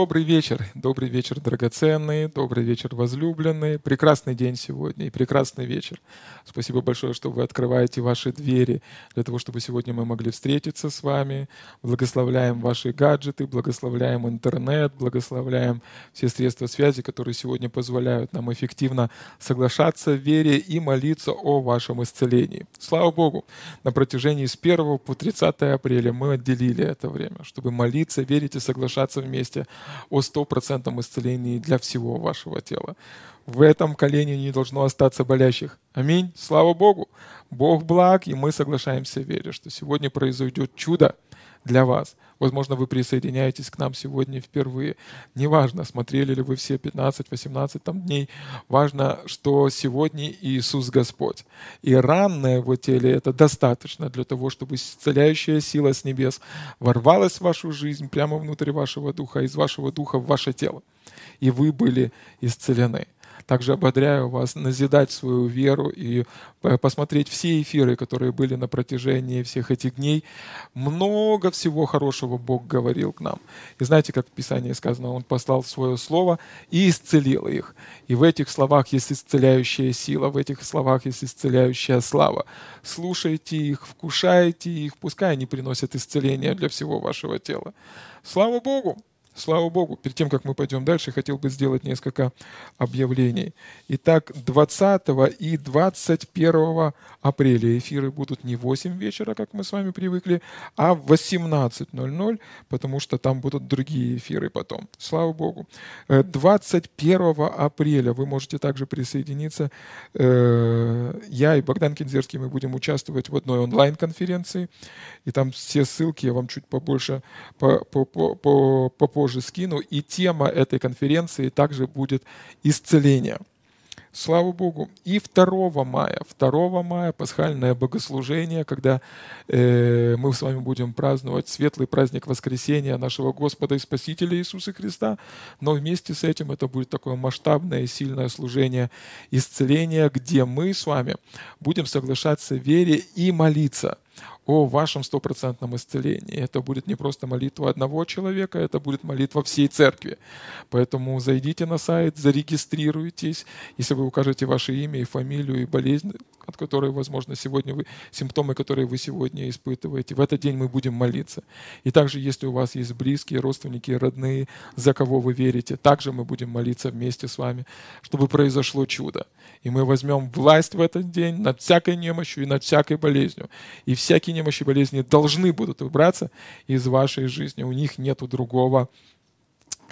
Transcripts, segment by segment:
Добрый вечер, добрый вечер, драгоценные, добрый вечер, возлюбленные. Прекрасный день сегодня и прекрасный вечер. Спасибо большое, что вы открываете ваши двери для того, чтобы сегодня мы могли встретиться с вами. Благословляем ваши гаджеты, благословляем интернет, благословляем все средства связи, которые сегодня позволяют нам эффективно соглашаться в вере и молиться о вашем исцелении. Слава Богу, на протяжении с 1 по 30 апреля мы отделили это время, чтобы молиться, верить и соглашаться вместе о стопроцентном исцелении для всего вашего тела. В этом колене не должно остаться болящих. Аминь. Слава Богу. Бог благ, и мы соглашаемся в вере, что сегодня произойдет чудо для вас. Возможно, вы присоединяетесь к нам сегодня впервые. Неважно, смотрели ли вы все 15-18 там дней. Важно, что сегодня Иисус Господь. И ран на его теле это достаточно для того, чтобы исцеляющая сила с небес ворвалась в вашу жизнь прямо внутрь вашего духа, из вашего духа в ваше тело. И вы были исцелены. Также ободряю вас назидать свою веру и э, посмотреть все эфиры, которые были на протяжении всех этих дней. Много всего хорошего Бог говорил к нам. И знаете, как в Писании сказано, Он послал свое слово и исцелил их. И в этих словах есть исцеляющая сила, в этих словах есть исцеляющая слава. Слушайте их, вкушайте их, пускай они приносят исцеление для всего вашего тела. Слава Богу! Слава Богу, перед тем, как мы пойдем дальше, хотел бы сделать несколько объявлений. Итак, 20 и 21 апреля эфиры будут не в 8 вечера, как мы с вами привыкли, а в 18.00, потому что там будут другие эфиры потом. Слава Богу. 21 э, апреля вы можете также присоединиться. Э, я и Богдан Кинзерский мы будем участвовать в одной онлайн-конференции, и там все ссылки я вам чуть побольше, попозже позже скину. И тема этой конференции также будет исцеление. Слава Богу. И 2 мая, 2 мая пасхальное богослужение, когда э, мы с вами будем праздновать светлый праздник воскресения нашего Господа и Спасителя Иисуса Христа. Но вместе с этим это будет такое масштабное и сильное служение исцеления, где мы с вами будем соглашаться в вере и молиться – о вашем стопроцентном исцелении. Это будет не просто молитва одного человека, это будет молитва всей церкви. Поэтому зайдите на сайт, зарегистрируйтесь. Если вы укажете ваше имя и фамилию и болезнь, от которой, возможно, сегодня вы, симптомы, которые вы сегодня испытываете, в этот день мы будем молиться. И также, если у вас есть близкие, родственники, родные, за кого вы верите, также мы будем молиться вместе с вами, чтобы произошло чудо. И мы возьмем власть в этот день над всякой немощью и над всякой болезнью. И всякие немощи болезни должны будут убраться из вашей жизни. У них нету другого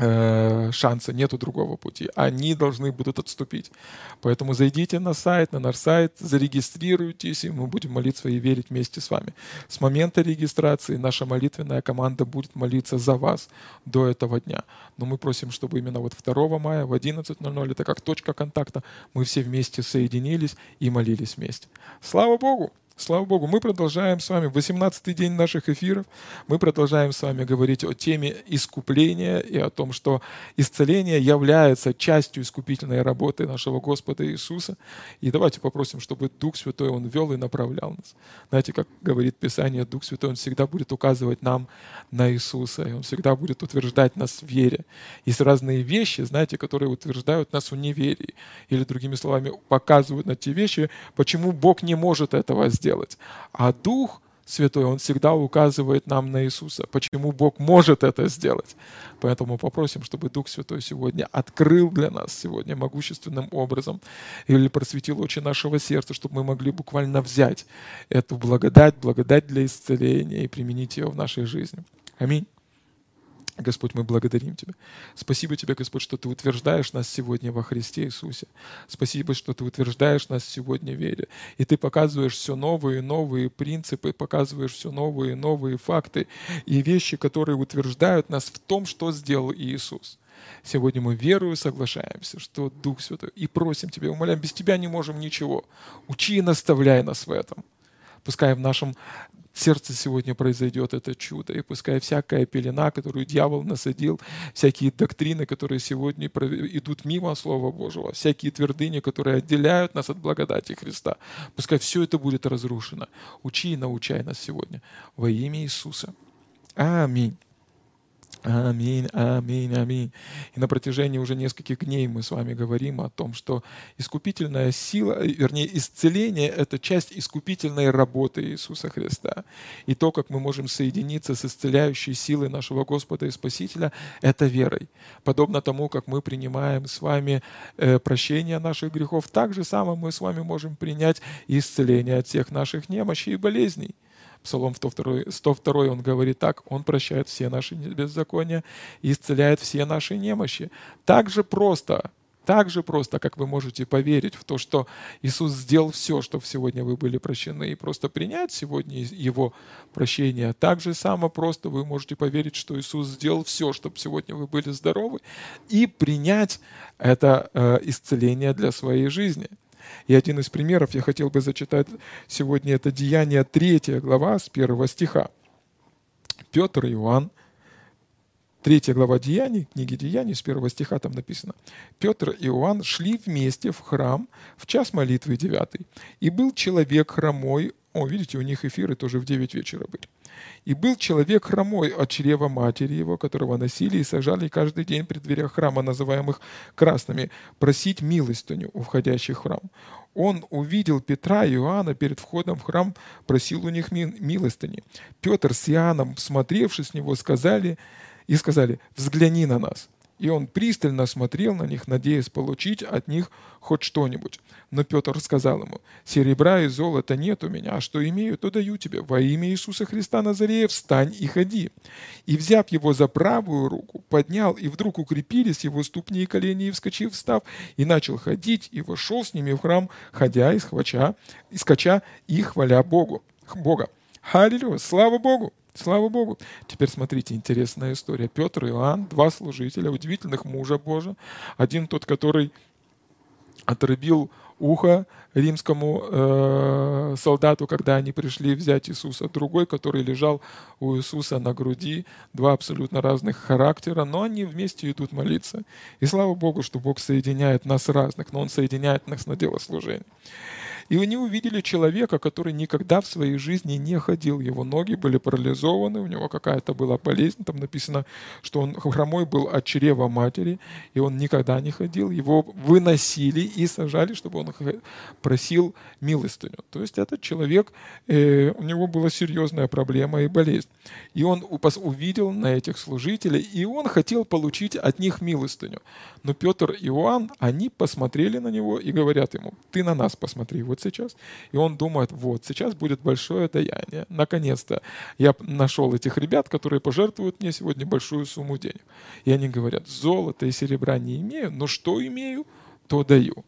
Э, шанса, нету другого пути. Они должны будут отступить. Поэтому зайдите на сайт, на наш сайт, зарегистрируйтесь, и мы будем молиться и верить вместе с вами. С момента регистрации наша молитвенная команда будет молиться за вас до этого дня. Но мы просим, чтобы именно вот 2 мая в 11.00, это как точка контакта, мы все вместе соединились и молились вместе. Слава Богу! Слава Богу, мы продолжаем с вами 18-й день наших эфиров. Мы продолжаем с вами говорить о теме искупления и о том, что исцеление является частью искупительной работы нашего Господа Иисуса. И давайте попросим, чтобы Дух Святой Он вел и направлял нас. Знаете, как говорит Писание, Дух Святой Он всегда будет указывать нам на Иисуса, и Он всегда будет утверждать нас в вере. Есть разные вещи, знаете, которые утверждают нас в неверии. Или, другими словами, показывают на те вещи, почему Бог не может этого сделать сделать. А Дух Святой, Он всегда указывает нам на Иисуса, почему Бог может это сделать. Поэтому попросим, чтобы Дух Святой сегодня открыл для нас сегодня могущественным образом или просветил очи нашего сердца, чтобы мы могли буквально взять эту благодать, благодать для исцеления и применить ее в нашей жизни. Аминь. Господь, мы благодарим Тебя. Спасибо Тебе, Господь, что Ты утверждаешь нас сегодня во Христе Иисусе. Спасибо, что Ты утверждаешь нас сегодня в вере. И Ты показываешь все новые и новые принципы, показываешь все новые и новые факты и вещи, которые утверждают нас в том, что сделал Иисус. Сегодня мы верою соглашаемся, что Дух Святой, и просим Тебя, умоляем, без Тебя не можем ничего. Учи и наставляй нас в этом. Пускай в нашем сердце сегодня произойдет это чудо. И пускай всякая пелена, которую дьявол насадил, всякие доктрины, которые сегодня идут мимо Слова Божьего, всякие твердыни, которые отделяют нас от благодати Христа, пускай все это будет разрушено. Учи и научай нас сегодня во имя Иисуса. Аминь. Аминь, аминь, аминь. И на протяжении уже нескольких дней мы с вами говорим о том, что искупительная сила, вернее, исцеление — это часть искупительной работы Иисуса Христа. И то, как мы можем соединиться с исцеляющей силой нашего Господа и Спасителя, это верой. Подобно тому, как мы принимаем с вами э, прощение наших грехов, так же самое мы с вами можем принять исцеление от всех наших немощей и болезней. Псалом 102, 102 он говорит так, Он прощает все наши беззакония и исцеляет все наши немощи. Так же просто, так же просто, как вы можете поверить в то, что Иисус сделал все, чтобы сегодня вы были прощены, и просто принять сегодня Его прощение, так же само просто вы можете поверить, что Иисус сделал все, чтобы сегодня вы были здоровы, и принять это э, исцеление для своей жизни. И один из примеров я хотел бы зачитать сегодня, это Деяние 3 глава с 1 стиха. Петр и Иоанн, 3 глава Деяний, книги Деяний, с 1 стиха там написано. Петр и Иоанн шли вместе в храм в час молитвы 9. И был человек хромой, о, видите, у них эфиры тоже в 9 вечера были. И был человек хромой от чрева матери его, которого носили и сажали каждый день при дверях храма, называемых красными, просить милостыню у входящих в храм. Он увидел Петра и Иоанна перед входом в храм, просил у них милостыни. Петр с Иоанном, смотревшись с него, сказали и сказали, «Взгляни на нас». И он пристально смотрел на них, надеясь получить от них хоть что-нибудь. Но Петр сказал ему, «Серебра и золота нет у меня, а что имею, то даю тебе. Во имя Иисуса Христа Назарея встань и ходи». И, взяв его за правую руку, поднял, и вдруг укрепились его ступни и колени, и, вскочив, встав, и начал ходить, и вошел с ними в храм, ходя и схвача, и скача, и хваля Богу. Бога. Аллилуйя! Слава Богу! Слава Богу. Теперь смотрите, интересная история. Петр и Иоанн, два служителя, удивительных мужа Божия. Один тот, который отрубил ухо римскому э, солдату, когда они пришли взять Иисуса. Другой, который лежал у Иисуса на груди. Два абсолютно разных характера, но они вместе идут молиться. И слава Богу, что Бог соединяет нас разных, но Он соединяет нас на дело служения. И они увидели человека, который никогда в своей жизни не ходил. Его ноги были парализованы, у него какая-то была болезнь. Там написано, что он хромой был от чрева матери, и он никогда не ходил. Его выносили и сажали, чтобы он просил милостыню. То есть этот человек, э, у него была серьезная проблема и болезнь. И он увидел на этих служителей, и он хотел получить от них милостыню. Но Петр и Иоанн, они посмотрели на него и говорят ему, ты на нас посмотри, вот сейчас. И он думает, вот, сейчас будет большое даяние. Наконец-то я нашел этих ребят, которые пожертвуют мне сегодня большую сумму денег. И они говорят, золота и серебра не имею, но что имею, то даю.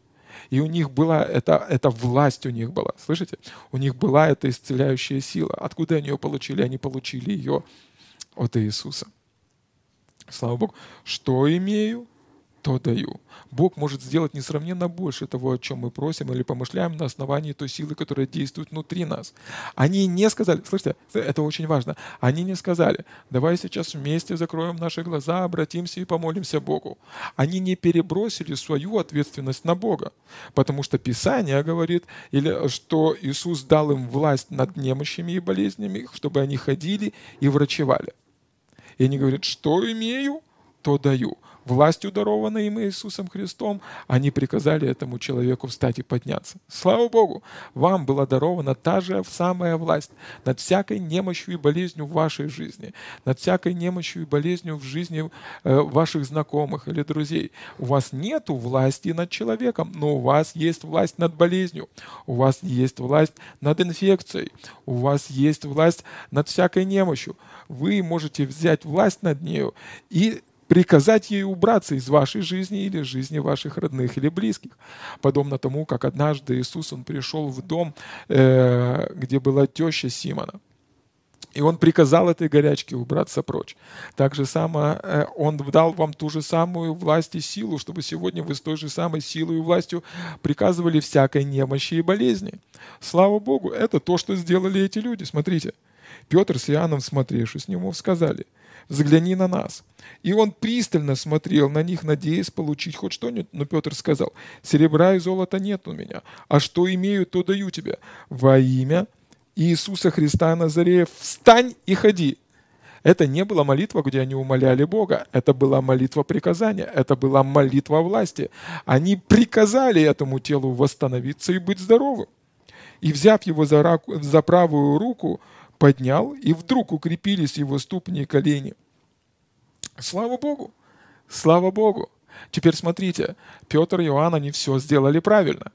И у них была эта, эта власть у них была. Слышите? У них была эта исцеляющая сила. Откуда они ее получили? Они получили ее от Иисуса. Слава Богу. Что имею, то даю. Бог может сделать несравненно больше того, о чем мы просим или помышляем на основании той силы, которая действует внутри нас. Они не сказали, слышите, это очень важно, они не сказали, давай сейчас вместе закроем наши глаза, обратимся и помолимся Богу. Они не перебросили свою ответственность на Бога, потому что Писание говорит, или, что Иисус дал им власть над немощами и болезнями, чтобы они ходили и врачевали. И они говорят, что имею, то даю властью, дарованной им Иисусом Христом, они приказали этому человеку встать и подняться. Слава Богу, вам была дарована та же самая власть над всякой немощью и болезнью в вашей жизни, над всякой немощью и болезнью в жизни э, ваших знакомых или друзей. У вас нет власти над человеком, но у вас есть власть над болезнью, у вас есть власть над инфекцией, у вас есть власть над всякой немощью. Вы можете взять власть над нею и приказать ей убраться из вашей жизни или жизни ваших родных или близких. Подобно тому, как однажды Иисус, Он пришел в дом, э, где была теща Симона. И он приказал этой горячке убраться прочь. Так же само э, он дал вам ту же самую власть и силу, чтобы сегодня вы с той же самой силой и властью приказывали всякой немощи и болезни. Слава Богу, это то, что сделали эти люди. Смотрите, Петр с Иоанном, смотревшись с нему, сказали – взгляни на нас. И он пристально смотрел на них, надеясь получить хоть что-нибудь. Но Петр сказал, серебра и золота нет у меня, а что имею, то даю тебе. Во имя Иисуса Христа Назарея встань и ходи. Это не была молитва, где они умоляли Бога. Это была молитва приказания. Это была молитва власти. Они приказали этому телу восстановиться и быть здоровым. И взяв его за, раку, за правую руку, поднял, и вдруг укрепились его ступни и колени. Слава Богу! Слава Богу! Теперь смотрите, Петр и Иоанн, они все сделали правильно.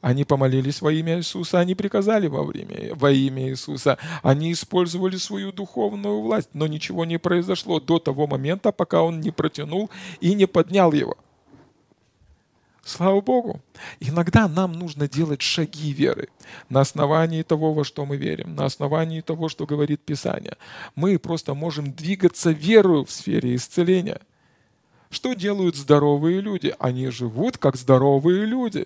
Они помолились во имя Иисуса, они приказали во, время, во имя Иисуса, они использовали свою духовную власть, но ничего не произошло до того момента, пока он не протянул и не поднял его. Слава Богу! Иногда нам нужно делать шаги веры на основании того, во что мы верим, на основании того, что говорит Писание. Мы просто можем двигаться верою в сфере исцеления – что делают здоровые люди? Они живут как здоровые люди.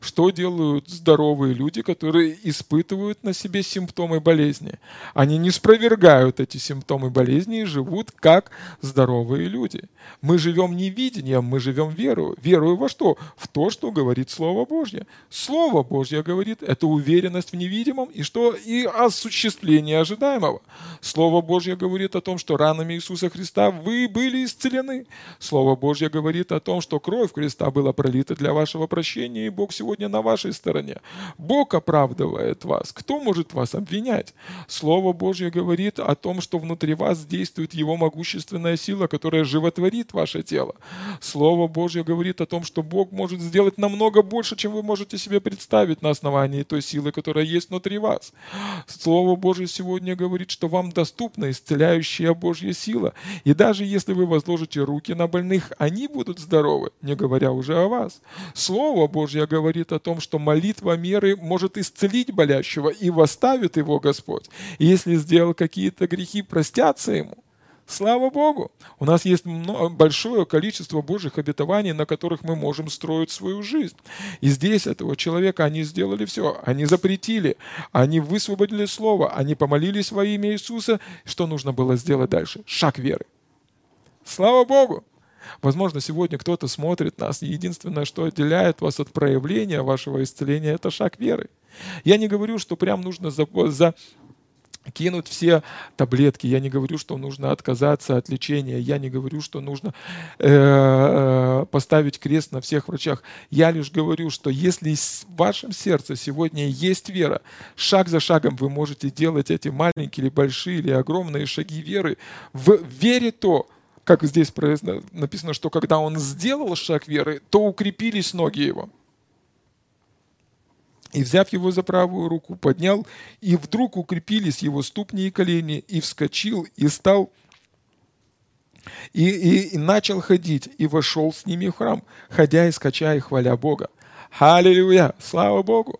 Что делают здоровые люди, которые испытывают на себе симптомы болезни? Они не спровергают эти симптомы болезни и живут как здоровые люди. Мы живем не видением, мы живем верою. Верою во что? В то, что говорит Слово Божье. Слово Божье говорит, это уверенность в невидимом и что? И осуществление ожидаемого. Слово Божье говорит о том, что ранами Иисуса Христа вы были исцелены. Слово Божье говорит о том, что кровь Христа была пролита для вашего прощения, и Бог сегодня на вашей стороне. Бог оправдывает вас. Кто может вас обвинять? Слово Божье говорит о том, что внутри вас действует Его могущественная сила, которая животворит ваше тело. Слово Божье говорит о том, что Бог может сделать намного больше, чем вы можете себе представить на основании той силы, которая есть внутри вас. Слово Божье сегодня говорит, что вам доступна исцеляющая Божья сила. И даже если вы возложите руки на больных, больных, они будут здоровы, не говоря уже о вас. Слово Божье говорит о том, что молитва меры может исцелить болящего и восставит его Господь. И если сделал какие-то грехи, простятся ему. Слава Богу! У нас есть большое количество Божьих обетований, на которых мы можем строить свою жизнь. И здесь этого человека они сделали все. Они запретили, они высвободили слово, они помолились во имя Иисуса. Что нужно было сделать дальше? Шаг веры. Слава Богу! Возможно, сегодня кто-то смотрит нас, и единственное, что отделяет вас от проявления вашего исцеления, это шаг веры. Я не говорю, что прям нужно за, за кинуть все таблетки. Я не говорю, что нужно отказаться от лечения. Я не говорю, что нужно э, э поставить крест на всех врачах. Я лишь говорю, что если в вашем сердце сегодня есть вера, шаг за шагом вы можете делать эти маленькие или большие или огромные шаги веры. В вере то, как здесь написано, что когда он сделал шаг веры, то укрепились ноги его. И, взяв его за правую руку, поднял, и вдруг укрепились его ступни и колени, и вскочил, и стал, и, и, и начал ходить, и вошел с ними в храм, ходя и скача и хваля Бога. Аллилуйя! Слава Богу!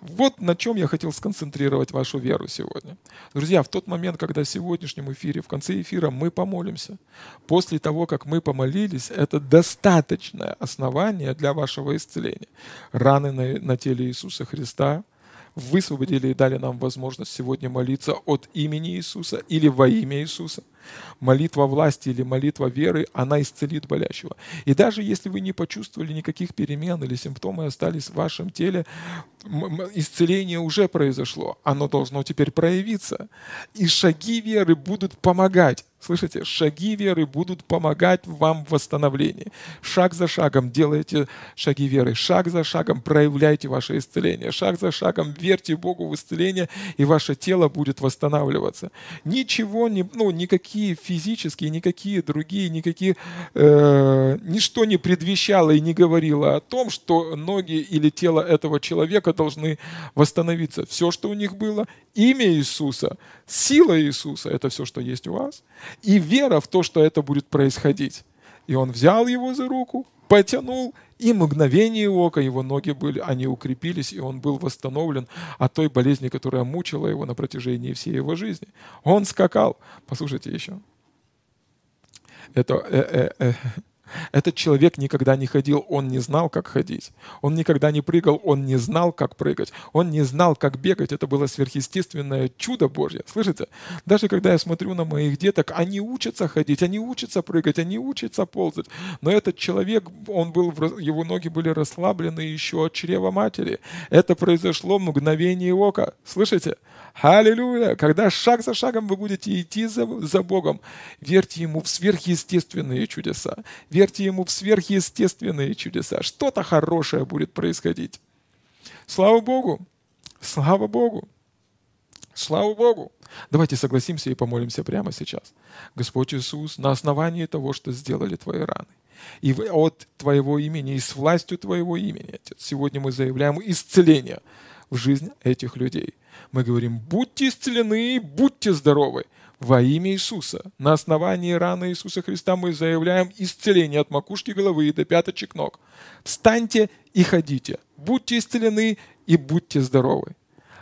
Вот на чем я хотел сконцентрировать вашу веру сегодня. Друзья, в тот момент, когда в сегодняшнем эфире, в конце эфира мы помолимся, после того, как мы помолились, это достаточное основание для вашего исцеления. Раны на, на теле Иисуса Христа высвободили и дали нам возможность сегодня молиться от имени Иисуса или во имя Иисуса – молитва власти или молитва веры, она исцелит болящего. И даже если вы не почувствовали никаких перемен или симптомы остались в вашем теле, исцеление уже произошло, оно должно теперь проявиться. И шаги веры будут помогать. Слышите, шаги веры будут помогать вам в восстановлении. Шаг за шагом делайте шаги веры. Шаг за шагом проявляйте ваше исцеление. Шаг за шагом верьте Богу в исцеление, и ваше тело будет восстанавливаться. Ничего, не, ну, никакие физические, никакие другие, никакие, э, ничто не предвещало и не говорило о том, что ноги или тело этого человека должны восстановиться. Все, что у них было, имя Иисуса, сила Иисуса, это все, что есть у вас, и вера в то, что это будет происходить. И он взял его за руку, потянул, и мгновение ока его ноги были, они укрепились, и он был восстановлен от той болезни, которая мучила его на протяжении всей его жизни. Он скакал. Послушайте еще. Это, э, э, э, этот человек никогда не ходил, он не знал, как ходить. Он никогда не прыгал, он не знал, как прыгать. Он не знал, как бегать. Это было сверхъестественное чудо Божье. Слышите? Даже когда я смотрю на моих деток, они учатся ходить, они учатся прыгать, они учатся ползать. Но этот человек, он был, его ноги были расслаблены еще от чрева матери. Это произошло в мгновение ока. Слышите? Аллилуйя! Когда шаг за шагом вы будете идти за, за Богом, верьте Ему в сверхъестественные чудеса. Ему в сверхъестественные чудеса. Что-то хорошее будет происходить. Слава Богу! Слава Богу! Слава Богу! Давайте согласимся и помолимся прямо сейчас. Господь Иисус, на основании того, что сделали Твои раны, и от Твоего имени, и с властью Твоего имени, Отец, сегодня мы заявляем исцеление в жизнь этих людей. Мы говорим, будьте исцелены, будьте здоровы. Во имя Иисуса, на основании раны Иисуса Христа мы заявляем исцеление от макушки головы до пяточек ног. Встаньте и ходите. Будьте исцелены и будьте здоровы.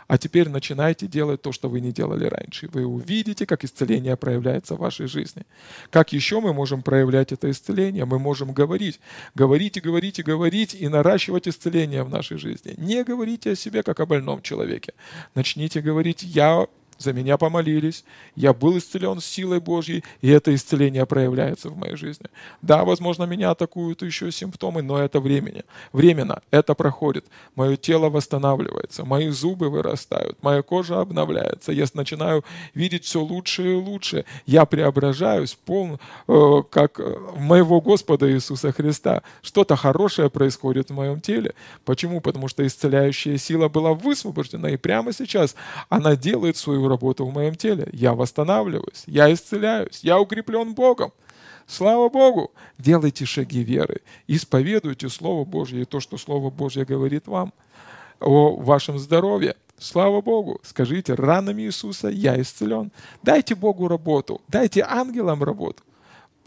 А теперь начинайте делать то, что вы не делали раньше. Вы увидите, как исцеление проявляется в вашей жизни. Как еще мы можем проявлять это исцеление? Мы можем говорить. Говорить и говорить и говорить и наращивать исцеление в нашей жизни. Не говорите о себе, как о больном человеке. Начните говорить «Я за меня помолились, я был исцелен силой Божьей, и это исцеление проявляется в моей жизни. Да, возможно, меня атакуют еще симптомы, но это времени. Временно, это проходит. Мое тело восстанавливается, мои зубы вырастают, моя кожа обновляется, я начинаю видеть все лучше и лучше. Я преображаюсь, пол, э, как моего Господа Иисуса Христа. Что-то хорошее происходит в моем теле. Почему? Потому что исцеляющая сила была высвобождена, и прямо сейчас она делает работу в моем теле. Я восстанавливаюсь, я исцеляюсь, я укреплен Богом. Слава Богу! Делайте шаги веры, исповедуйте Слово Божье и то, что Слово Божье говорит вам о вашем здоровье. Слава Богу! Скажите, ранами Иисуса я исцелен. Дайте Богу работу, дайте ангелам работу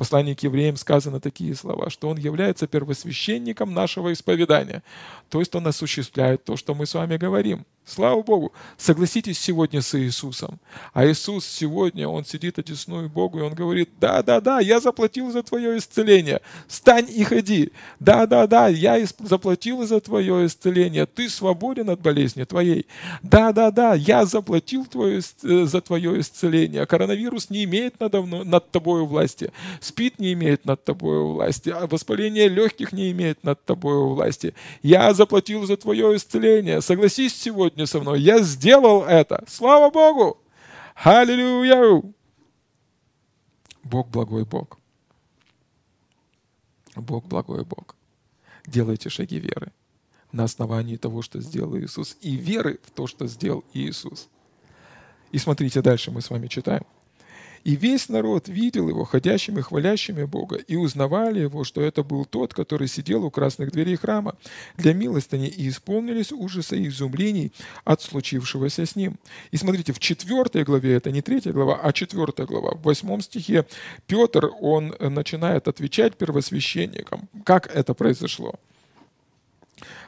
послании к евреям сказаны такие слова, что Он является первосвященником нашего исповедания. То есть Он осуществляет то, что мы с вами говорим. Слава Богу! Согласитесь сегодня с Иисусом. А Иисус сегодня, Он сидит одесную Богу, и Он говорит, да-да-да, я заплатил за твое исцеление. Встань и ходи. Да-да-да, я заплатил за твое исцеление. Ты свободен от болезни твоей. Да-да-да, я заплатил твое, э, за твое исцеление. Коронавирус не имеет надо, над тобой власти. СПИД не имеет над тобой власти. А воспаление легких не имеет над тобой власти. Я заплатил за твое исцеление. Согласись сегодня сегодня со мной. Я сделал это. Слава Богу! Аллилуйя! Бог благой Бог. Бог благой Бог. Делайте шаги веры на основании того, что сделал Иисус, и веры в то, что сделал Иисус. И смотрите, дальше мы с вами читаем. И весь народ видел его ходящим и хвалящими Бога, и узнавали его, что это был тот, который сидел у красных дверей храма для милостыни, и исполнились ужаса и изумлений от случившегося с ним. И смотрите, в четвертой главе, это не третья глава, а четвертая глава, в восьмом стихе Петр, он начинает отвечать первосвященникам, как это произошло.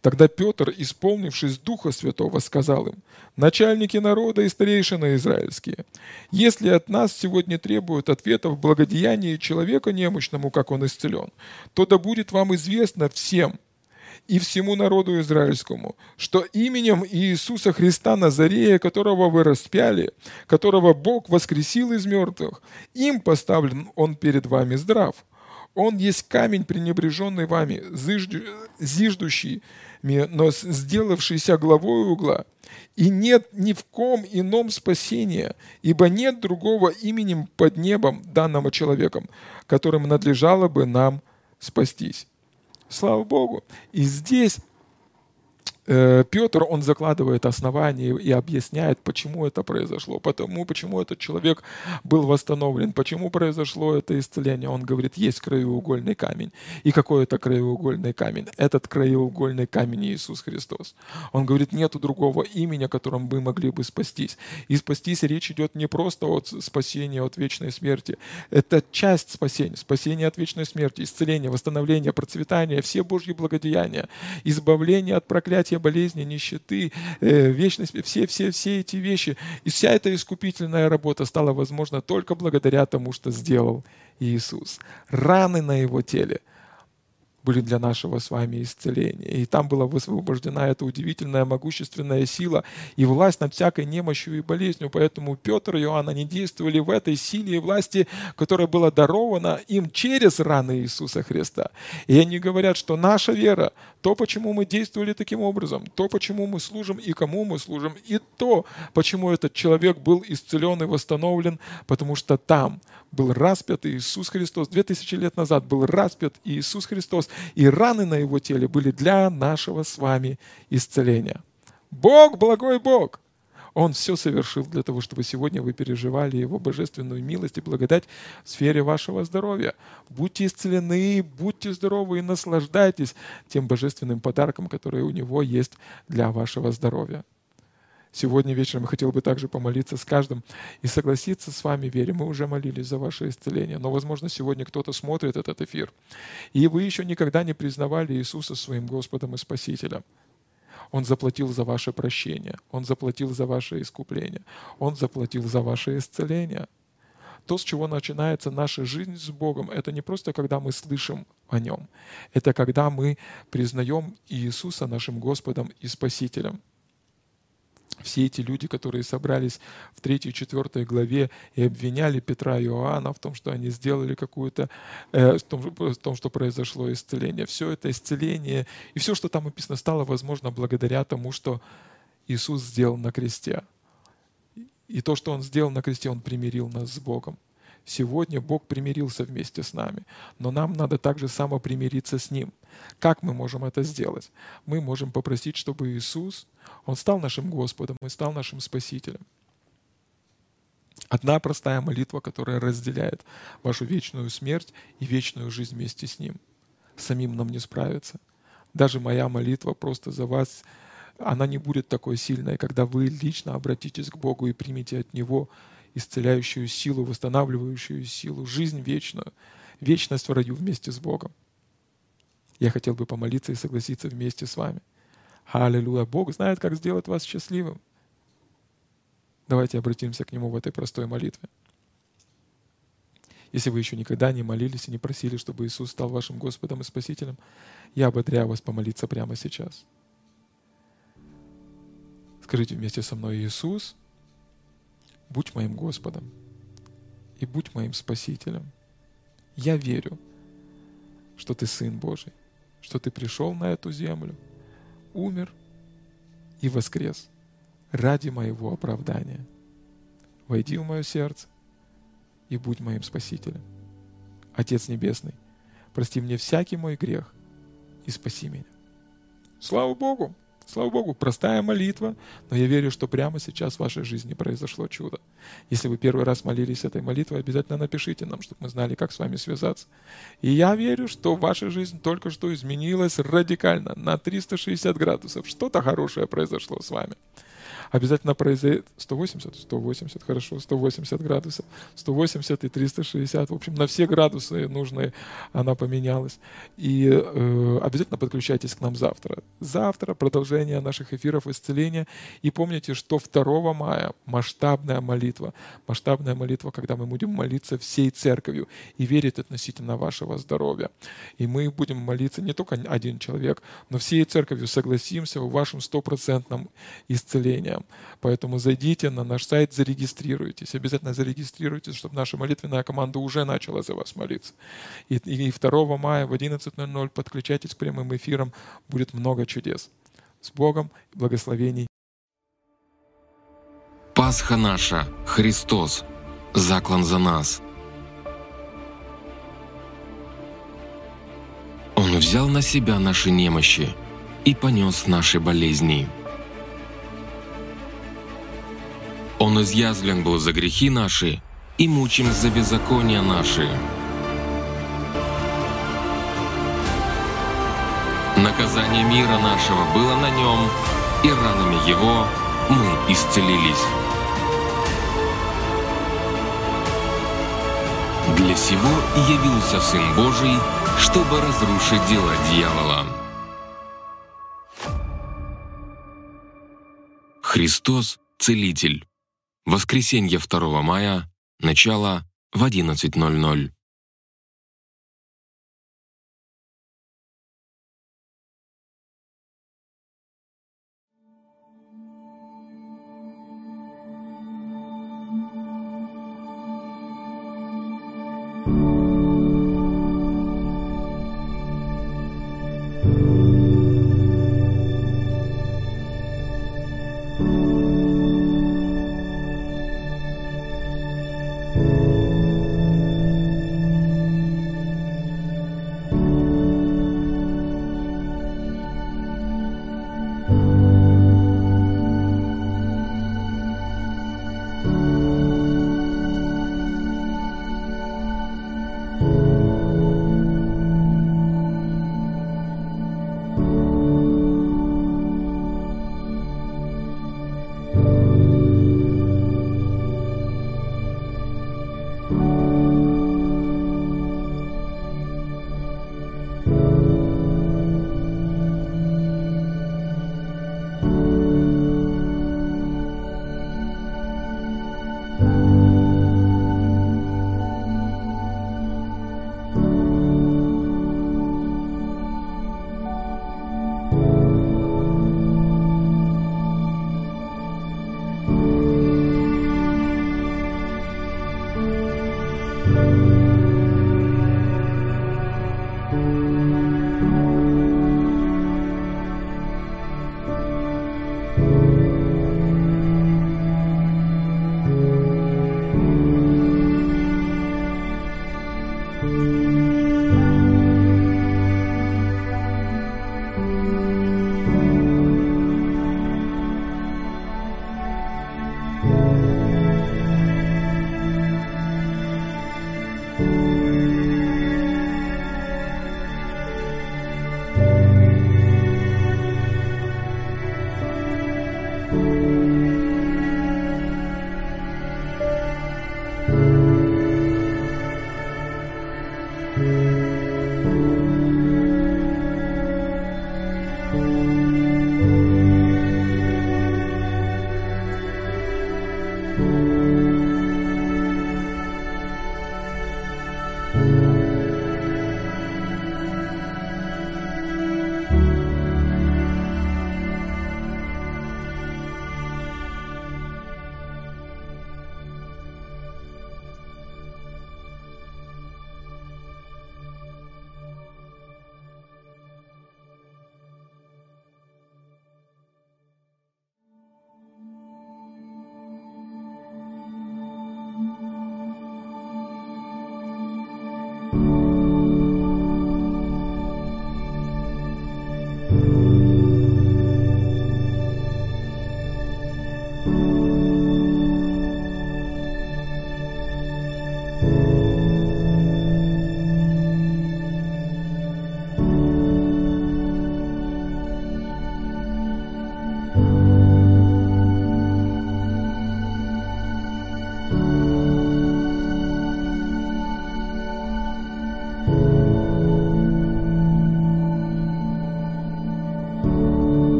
Тогда Петр, исполнившись Духа Святого, сказал им, «Начальники народа и старейшины израильские, если от нас сегодня требуют ответов благодеянии человека немощному, как он исцелен, то да будет вам известно всем, и всему народу израильскому, что именем Иисуса Христа Назарея, которого вы распяли, которого Бог воскресил из мертвых, им поставлен Он перед вами здрав. Он есть камень, пренебреженный вами, зиждущий, но сделавшийся главой угла. И нет ни в ком ином спасения, ибо нет другого именем под небом, данного человеком, которым надлежало бы нам спастись. Слава Богу! И здесь Петр, он закладывает основания и объясняет, почему это произошло, потому, почему этот человек был восстановлен, почему произошло это исцеление. Он говорит, есть краеугольный камень. И какой это краеугольный камень? Этот краеугольный камень Иисус Христос. Он говорит, нету другого имени, которым мы могли бы спастись. И спастись речь идет не просто от спасения от вечной смерти. Это часть спасения. Спасение от вечной смерти, исцеление, восстановление, процветание, все Божьи благодеяния, избавление от проклятия болезни, нищеты, э, вечность, все, все, все эти вещи. И вся эта искупительная работа стала возможна только благодаря тому, что сделал Иисус. Раны на его теле были для нашего с вами исцеления. И там была высвобождена эта удивительная могущественная сила и власть над всякой немощью и болезнью. Поэтому Петр и Иоанн, они действовали в этой силе и власти, которая была дарована им через раны Иисуса Христа. И они говорят, что наша вера, то, почему мы действовали таким образом, то, почему мы служим и кому мы служим, и то, почему этот человек был исцелен и восстановлен, потому что там был распят Иисус Христос. Две тысячи лет назад был распят Иисус Христос, и раны на его теле были для нашего с вами исцеления. Бог, благой Бог! Он все совершил для того, чтобы сегодня вы переживали Его божественную милость и благодать в сфере вашего здоровья. Будьте исцелены, будьте здоровы и наслаждайтесь тем божественным подарком, который у Него есть для вашего здоровья. Сегодня вечером я хотел бы также помолиться с каждым и согласиться с вами, верим. Мы уже молились за ваше исцеление, но, возможно, сегодня кто-то смотрит этот эфир, и вы еще никогда не признавали Иисуса своим Господом и Спасителем. Он заплатил за ваше прощение, Он заплатил за ваше искупление, Он заплатил за ваше исцеление. То, с чего начинается наша жизнь с Богом, это не просто когда мы слышим о Нем, это когда мы признаем Иисуса нашим Господом и Спасителем все эти люди, которые собрались в 3-4 главе и обвиняли Петра и Иоанна в том, что они сделали какую-то, э, в, том, в том, что произошло исцеление. Все это исцеление и все, что там написано, стало возможно благодаря тому, что Иисус сделал на кресте. И то, что Он сделал на кресте, Он примирил нас с Богом. Сегодня Бог примирился вместе с нами, но нам надо также самопримириться с Ним. Как мы можем это сделать? Мы можем попросить, чтобы Иисус, Он стал нашим Господом и стал нашим Спасителем. Одна простая молитва, которая разделяет вашу вечную смерть и вечную жизнь вместе с Ним. Самим нам не справиться. Даже моя молитва просто за вас, она не будет такой сильной, когда вы лично обратитесь к Богу и примете от Него исцеляющую силу, восстанавливающую силу, жизнь вечную, вечность в раю вместе с Богом. Я хотел бы помолиться и согласиться вместе с вами. Аллилуйя. Бог знает, как сделать вас счастливым. Давайте обратимся к Нему в этой простой молитве. Если вы еще никогда не молились и не просили, чтобы Иисус стал вашим Господом и Спасителем, я ободряю вас помолиться прямо сейчас. Скажите вместе со мной, Иисус, будь моим Господом и будь моим Спасителем. Я верю, что Ты Сын Божий, что Ты пришел на эту землю, умер и воскрес ради моего оправдания. Войди в мое сердце и будь моим Спасителем. Отец Небесный, прости мне всякий мой грех и спаси меня. Слава Богу! Слава Богу, простая молитва, но я верю, что прямо сейчас в вашей жизни произошло чудо. Если вы первый раз молились этой молитвой, обязательно напишите нам, чтобы мы знали, как с вами связаться. И я верю, что ваша жизнь только что изменилась радикально, на 360 градусов. Что-то хорошее произошло с вами обязательно произойдет 180, 180, хорошо, 180 градусов, 180 и 360, в общем, на все градусы нужные она поменялась. И э, обязательно подключайтесь к нам завтра. Завтра продолжение наших эфиров исцеления. И помните, что 2 мая масштабная молитва. Масштабная молитва, когда мы будем молиться всей церковью и верить относительно вашего здоровья. И мы будем молиться не только один человек, но всей церковью согласимся в вашем стопроцентном исцелении служением. Поэтому зайдите на наш сайт, зарегистрируйтесь. Обязательно зарегистрируйтесь, чтобы наша молитвенная команда уже начала за вас молиться. И, и 2 мая в 11.00 подключайтесь к прямым эфирам. Будет много чудес. С Богом, благословений. Пасха наша, Христос, заклан за нас. Он взял на себя наши немощи и понес наши болезни. Он изъязвлен был за грехи наши и мучим за беззакония наши. Наказание мира нашего было на нем, и ранами его мы исцелились. Для сего явился Сын Божий, чтобы разрушить дела дьявола. Христос – Целитель. Воскресенье 2 мая, начало в 11.00.